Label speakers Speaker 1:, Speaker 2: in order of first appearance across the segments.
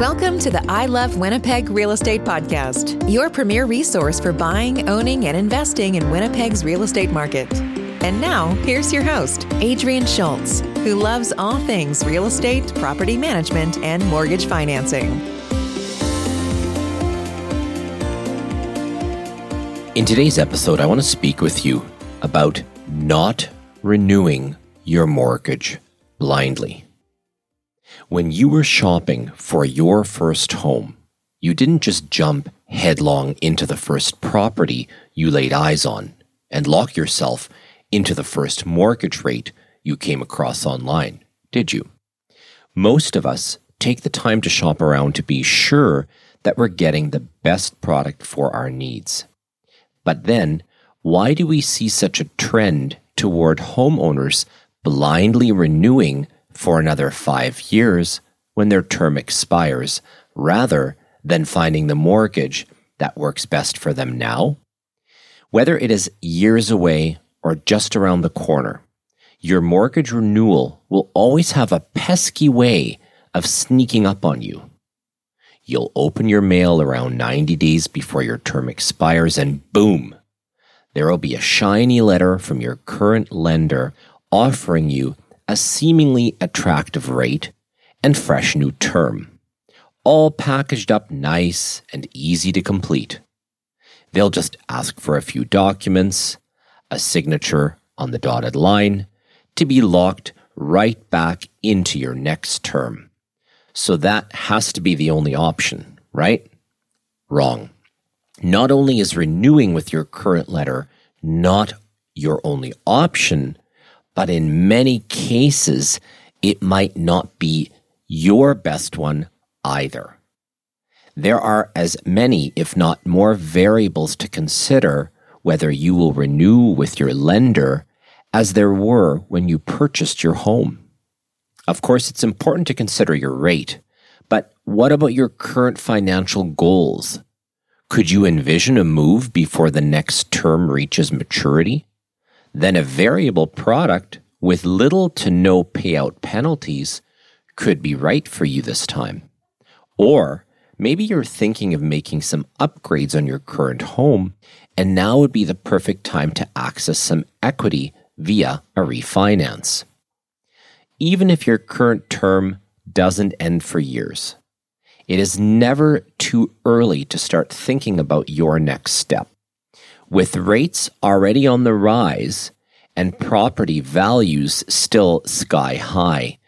Speaker 1: Welcome to the I Love Winnipeg Real Estate Podcast, your premier resource for buying, owning, and investing in Winnipeg's real estate market. And now, here's your host, Adrian Schultz, who loves all things real estate, property management, and mortgage financing.
Speaker 2: In today's episode, I want to speak with you about not renewing your mortgage blindly. When you were shopping for your first home, you didn't just jump headlong into the first property you laid eyes on and lock yourself into the first mortgage rate you came across online, did you? Most of us take the time to shop around to be sure that we're getting the best product for our needs. But then, why do we see such a trend toward homeowners blindly renewing for another five years when their term expires, rather than finding the mortgage that works best for them now? Whether it is years away or just around the corner, your mortgage renewal will always have a pesky way of sneaking up on you. You'll open your mail around 90 days before your term expires, and boom, there will be a shiny letter from your current lender offering you a seemingly attractive rate and fresh new term, all packaged up nice and easy to complete. They'll just ask for a few documents, a signature on the dotted line, to be locked right back into your next term. So that has to be the only option, right? Wrong. Not only is renewing with your current letter not your only option, but in many cases, it might not be your best one either. There are as many, if not more, variables to consider whether you will renew with your lender as there were when you purchased your home. Of course, it's important to consider your rate, but what about your current financial goals? Could you envision a move before the next term reaches maturity? Then a variable product with little to no payout penalties could be right for you this time. Or maybe you're thinking of making some upgrades on your current home, and now would be the perfect time to access some equity via a refinance. Even if your current term doesn't end for years, it is never too early to start thinking about your next step. With rates already on the rise and property values still sky high,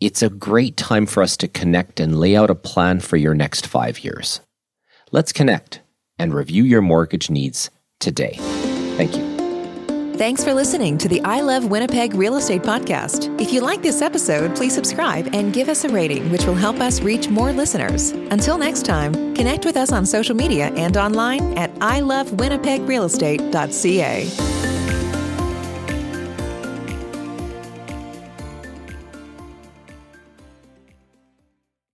Speaker 2: it's a great time for us to connect and lay out a plan for your next five years. Let's connect and review your mortgage needs today. Thank you.
Speaker 1: Thanks for listening to the I Love Winnipeg Real Estate Podcast. If you like this episode, please subscribe and give us a rating, which will help us reach more listeners. Until next time, connect with us on social media and online at ilovewinnipegrealestate.ca.